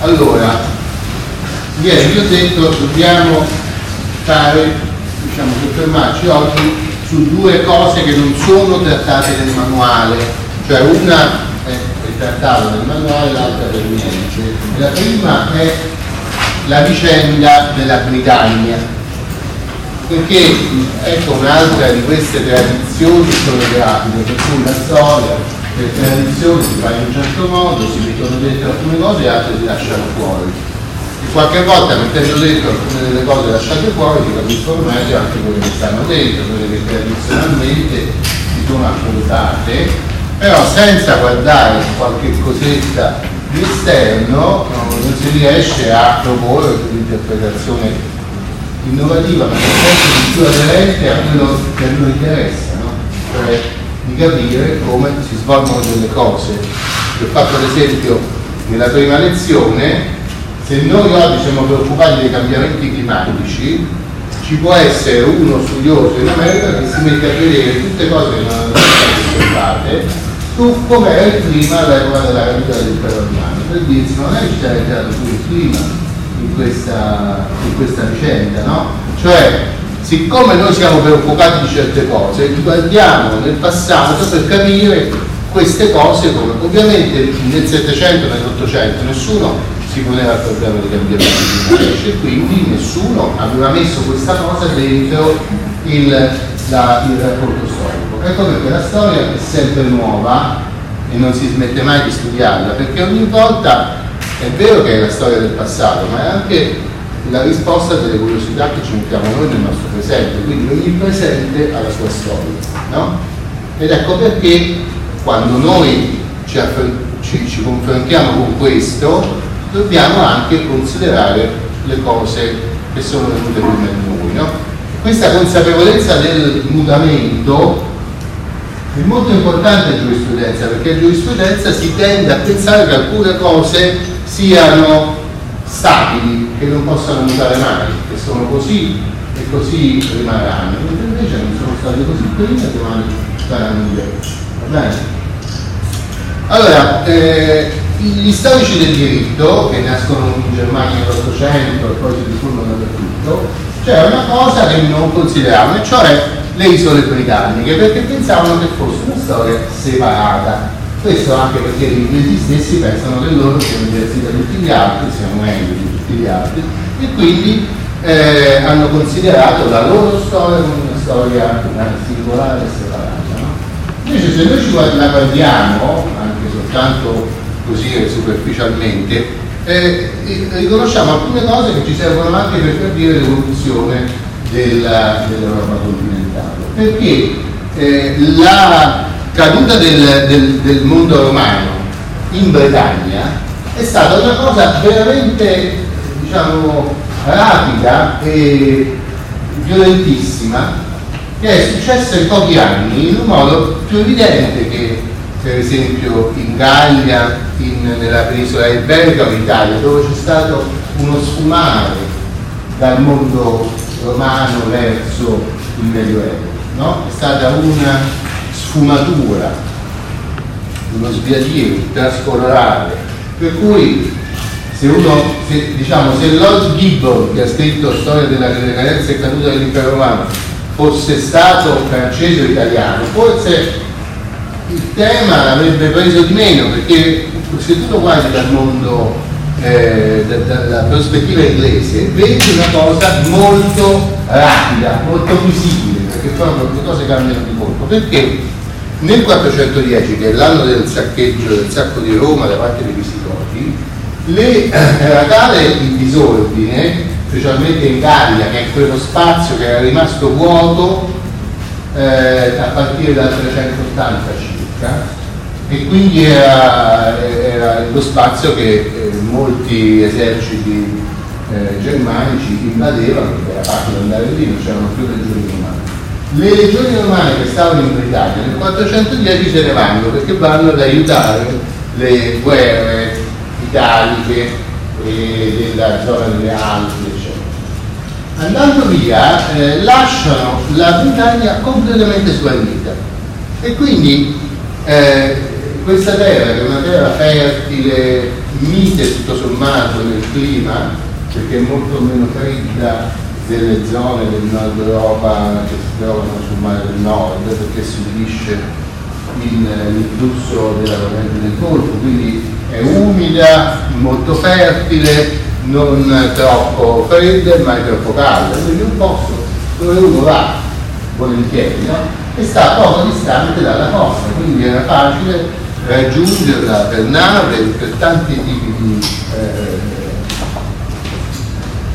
Allora, ieri vi ho detto dobbiamo fare, diciamo, soffermarci oggi su due cose che non sono trattate nel manuale, cioè una è, è trattata nel manuale, l'altra per niente. La prima è la vicenda della Britannia, perché ecco un'altra di queste tradizioni storiografiche, per cui la storia, le tradizioni si fa in un certo modo, si mettono dentro alcune cose e altre si lasciano fuori. E qualche volta mettendo dentro alcune delle cose lasciate fuori si capiscono meglio anche quelle che stanno dentro, quelle che tradizionalmente si sono affrontate, però senza guardare qualche cosetta di esterno non si riesce a proporre un'interpretazione innovativa, ma sempre più aderente a quello che a noi interessa, no? cioè di capire come si svolgono delle cose. Vi ho fatto l'esempio nella prima lezione, se noi oggi siamo preoccupati dei cambiamenti climatici, ci può essere uno studioso in America che si mette a vedere tutte cose che non hanno state osservate su com'era il clima all'epoca della caduta dell'impero romano. Per dirsi, non è che ci ha entrato su il clima in questa, in questa vicenda, no? Cioè, siccome noi siamo preoccupati di certe cose, guardiamo nel passato per capire queste cose come ovviamente nel 700 e nell'Ottocento nessuno si poneva il problema dei cambiamenti climatici e quindi nessuno aveva messo questa cosa dentro il, la, il rapporto storico. Ecco perché la storia è sempre nuova e non si smette mai di studiarla, perché ogni volta è vero che è la storia del passato, ma è anche la risposta delle curiosità che ci mettiamo noi nel nostro presente, quindi ogni presente ha la sua storia. No? Ed ecco perché quando noi ci, ci, ci confrontiamo con questo, dobbiamo anche considerare le cose che sono venute prima di noi. No? Questa consapevolezza del mutamento è molto importante in giurisprudenza perché in giurisprudenza si tende a pensare che alcune cose siano stabili, che non possano mutare mai, che sono così e così rimarranno, mentre invece non sono state così prima e domani saranno bene? Allora, eh, gli storici del diritto, che nascono in Germania nell'Ottocento e poi si diffondono dappertutto, c'è una cosa che non consideravano, e cioè le isole britanniche perché pensavano che fosse una storia separata. Questo anche perché gli inglesi stessi pensano che loro siano diversi da tutti gli altri, siano meglio di tutti gli altri e quindi eh, hanno considerato la loro storia come una storia singolare e separata. No? Invece se noi ci guardiamo, anche soltanto così superficialmente, eh, riconosciamo alcune cose che ci servono anche per capire l'evoluzione della, dell'Europa continentale, perché eh, la caduta del, del, del mondo romano in Bretagna è stata una cosa veramente diciamo, rapida e violentissima che è successa in pochi anni in un modo più evidente che per esempio in Gallia, in, nella penisola iberica o in Italia, dove c'è stato uno sfumare dal mondo romano verso il Medioevo, no? È stata una sfumatura, uno sbiadire trascolorale, per cui se uno, se, diciamo, se Lord Gibbon che ha scritto Storia della decadenza e caduta dell'impero romano fosse stato francese o italiano, forse il tema l'avrebbe preso di meno, perché se tu lo dal mondo eh, dalla prospettiva inglese vedi una cosa molto rapida, molto visibile, perché proprio le cose cambiano di colpo. Perché nel 410, che è l'anno del saccheggio del sacco di Roma da parte dei Visigoti, le, era tale il disordine, specialmente in Gallia, che è quello spazio che era rimasto vuoto eh, a partire dal 380 circa, e quindi era, era lo spazio che eh, molti eserciti eh, germanici invadevano, perché era facile andare lì, non c'erano più legioni romane. Le legioni romane che stavano in Britannia nel 410 se ne vanno perché vanno ad aiutare le guerre italiche e della zona delle Alpi, eccetera. Andando via eh, lasciano la Britannia completamente sguarnita e quindi eh, questa terra, che è una terra fertile, mite tutto sommato, nel clima perché è molto meno fredda delle zone del nord Europa che si trovano sul mare del nord perché subisce l'influsso della corrente del Golfo, quindi è umida, molto fertile, non troppo fredda mai troppo calda, quindi un posto dove uno va volentieri no? e sta poco distante dalla costa, quindi era facile raggiungerla per nave, per tanti tipi di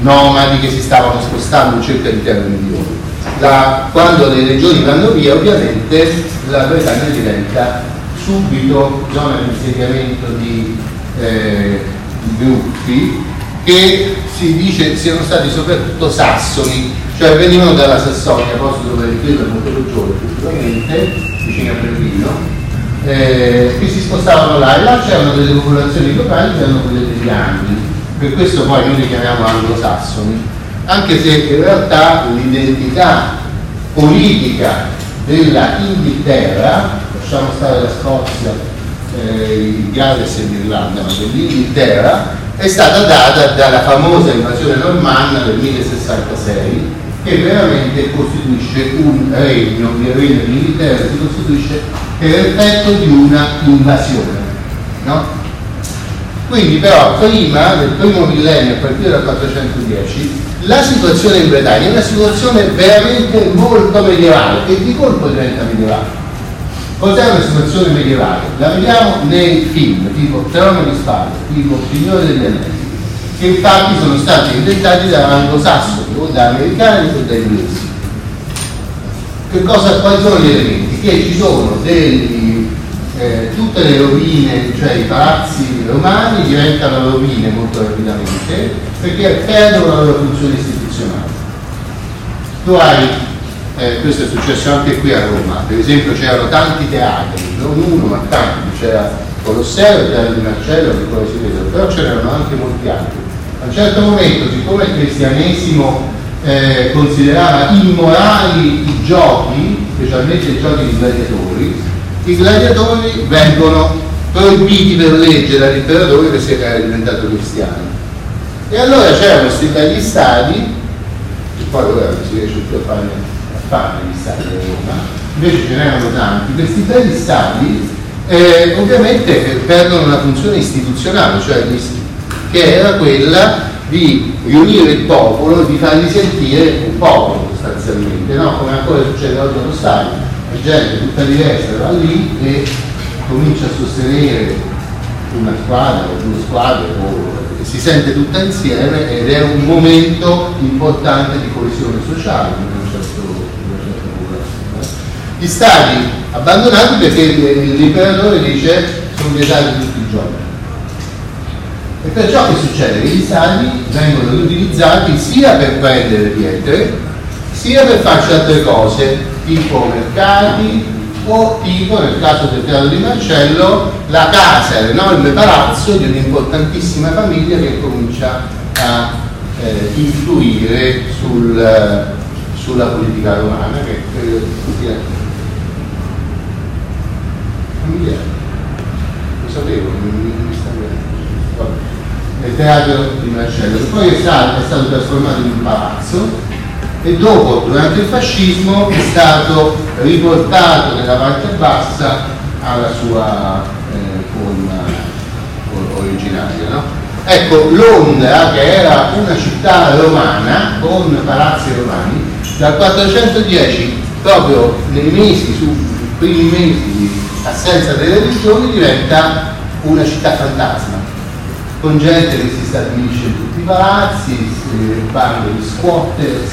nomadi che si stavano spostando in cerca di terre migliori. La, quando le regioni vanno via ovviamente la Bretagna diventa subito zona di insediamento di eh, gruppi che si dice siano stati soprattutto sassoni, cioè venivano dalla Sassonia, posto dove il clima è molto peggiore effettivamente, vicino a Berlino, eh, che si spostavano là e là c'erano delle popolazioni locali che erano quelle degli angli per questo poi noi li chiamiamo anglosassoni, anche se in realtà l'identità politica della Inghilterra, lasciamo stare la Scozia, eh, il Galles e l'Irlanda, ma dell'Inghilterra, è stata data dalla famosa invasione normanna del 1066 che veramente costituisce un regno, il regno dell'Inghilterra si costituisce per effetto di una invasione. No? Quindi però prima, nel primo millennio, a partire dal 410, la situazione in Bretagna è una situazione veramente molto medievale e di colpo diventa medievale. Cos'è una situazione medievale? La vediamo nei film, tipo Trono di Spade, tipo Signore degli Anelli, che infatti sono stati inventati da anglosassoni o da americani o da inglesi. Che cosa, quali sono gli elementi? Che ci sono degli eh, tutte le rovine, cioè i palazzi romani diventano rovine molto rapidamente perché perdono la loro funzione istituzionale. Tu hai, eh, questo è successo anche qui a Roma, per esempio c'erano tanti teatri, non uno ma tanti, c'era Colosseo, il Teatro di Marcello, che poi si vede, però c'erano anche molti altri. A un certo momento, siccome il cristianesimo eh, considerava immorali i giochi, specialmente i giochi di gladiatori, i gladiatori vengono proibiti per legge dall'imperatore perché era diventato cristiano. E allora c'erano questi begli stadi, che poi ora si riesce più a fare, a fare gli stadi a Roma, invece ce n'erano tanti, questi begli stadi eh, ovviamente perdono una funzione istituzionale, cioè che era quella di riunire il popolo, di fargli sentire un popolo sostanzialmente, no? come ancora succede oggi allo stadio la gente tutta diversa va lì e comincia a sostenere una squadra o due squadre o si sente tutta insieme ed è un momento importante di coesione sociale in una certa, popolazione. Gli stati abbandonati perché l'imperatore dice sono vietati tutti i giorni. E perciò che succede? Che gli stadi vengono utilizzati sia per prendere pietre, sia per farci altre cose, tipo mercati o tipo, nel caso del teatro di Marcello, la casa, l'enorme palazzo di un'importantissima famiglia che comincia a eh, influire sul, sulla politica romana, che credo sia familiare. Lo sapevo, mi, mi sta bene. Il teatro di Marcello, poi è stato, è stato trasformato in un palazzo e dopo, durante il fascismo, è stato riportato nella parte bassa alla sua eh, forma originaria. No? Ecco, Londra, che era una città romana con palazzi romani, dal 410, proprio nei mesi, sui primi mesi di assenza delle religioni, diventa una città fantasma con gente che si stabilisce in tutti i palazzi, bando di squatters,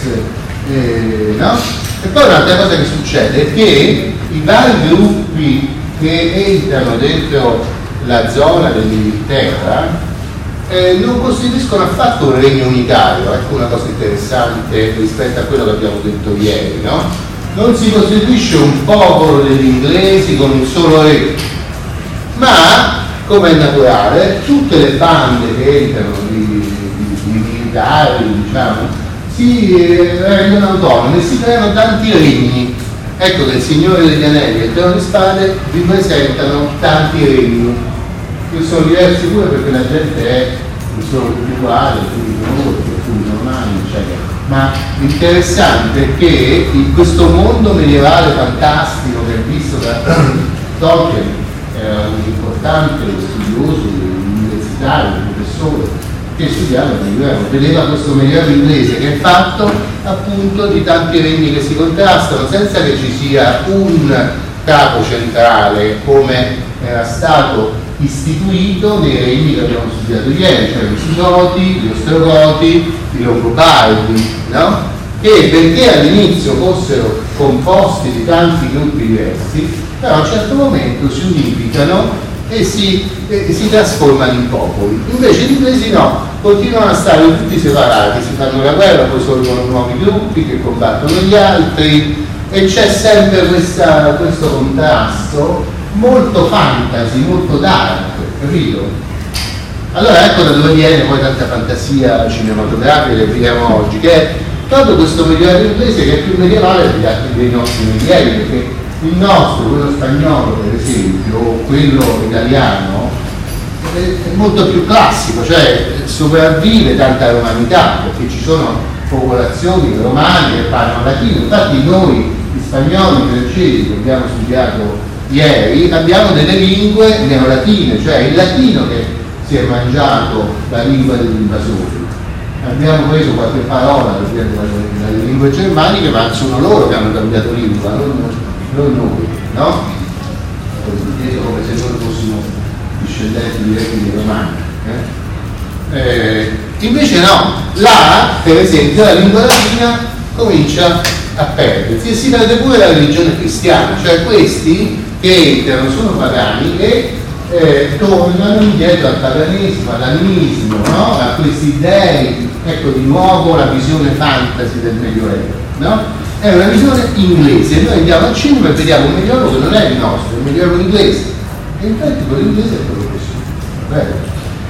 eh, no? E poi un'altra cosa che succede è che i vari gruppi che entrano dentro la zona dell'Inghilterra eh, non costituiscono affatto un regno unitario, ecco una cosa interessante rispetto a quello che abbiamo detto ieri, no? Non si costituisce un popolo degli inglesi con un solo re, ma come è naturale, tutte le bande che entrano di, di, di militari, diciamo, si eh, rendono autonome, si creano tanti regni. Ecco che il Signore degli Anelli e il Trono di Spade vi presentano tanti regni, che sono diversi pure perché la gente è sono tutti uguali, alcuni conosci, alcuni normali, eccetera. Ma interessante perché in questo mondo medievale fantastico che è visto da Tolkien, era un importante studioso, universitario, professore, che studiava il vedeva questo Medioevo inglese che è fatto appunto di tanti regni che si contrastano senza che ci sia un capo centrale come era stato istituito nei regni che abbiamo studiato ieri, cioè i Sudoti, gli Ostrogoti, i Longobardi, no? che perché all'inizio fossero composti di tanti gruppi diversi, però a un certo momento si unificano e si, e si trasformano in popoli. Invece gli inglesi no, continuano a stare tutti separati, si fanno la guerra, poi sorgono nuovi gruppi che combattono gli altri e c'è sempre questa, questo contrasto molto fantasy, molto dark, capito? Allora ecco da dove viene poi tanta fantasia cinematografica che vediamo oggi, che è proprio questo medioevo inglese che è più medievale degli altri dei nostri medievi, perché il nostro, quello spagnolo per esempio, o quello italiano, è molto più classico, cioè sopravvive tanta romanità, perché ci sono popolazioni romane che parlano latino, infatti noi, gli spagnoli, i francesi, che abbiamo studiato ieri, abbiamo delle lingue neolatine, cioè il latino che si è mangiato la lingua degli invasori. Abbiamo preso qualche parola dalle lingue germaniche, ma sono loro che hanno cambiato lingua, non noi, no? Inteso come se noi fossimo discendenti diretti di romani. Eh? Eh, invece no, là, per esempio, la lingua latina comincia a perdersi e si perde pure la religione cristiana, cioè questi che entrano sono pagani e eh, tornano indietro al paganesimo, all'animismo, no? a questi dei, ecco di nuovo la visione fantasy del Medioevo. No? È una visione inglese. Noi andiamo al cinema e vediamo un medioevo che non è il nostro, è un medioevo inglese. E infatti quello inglese è quello che sono.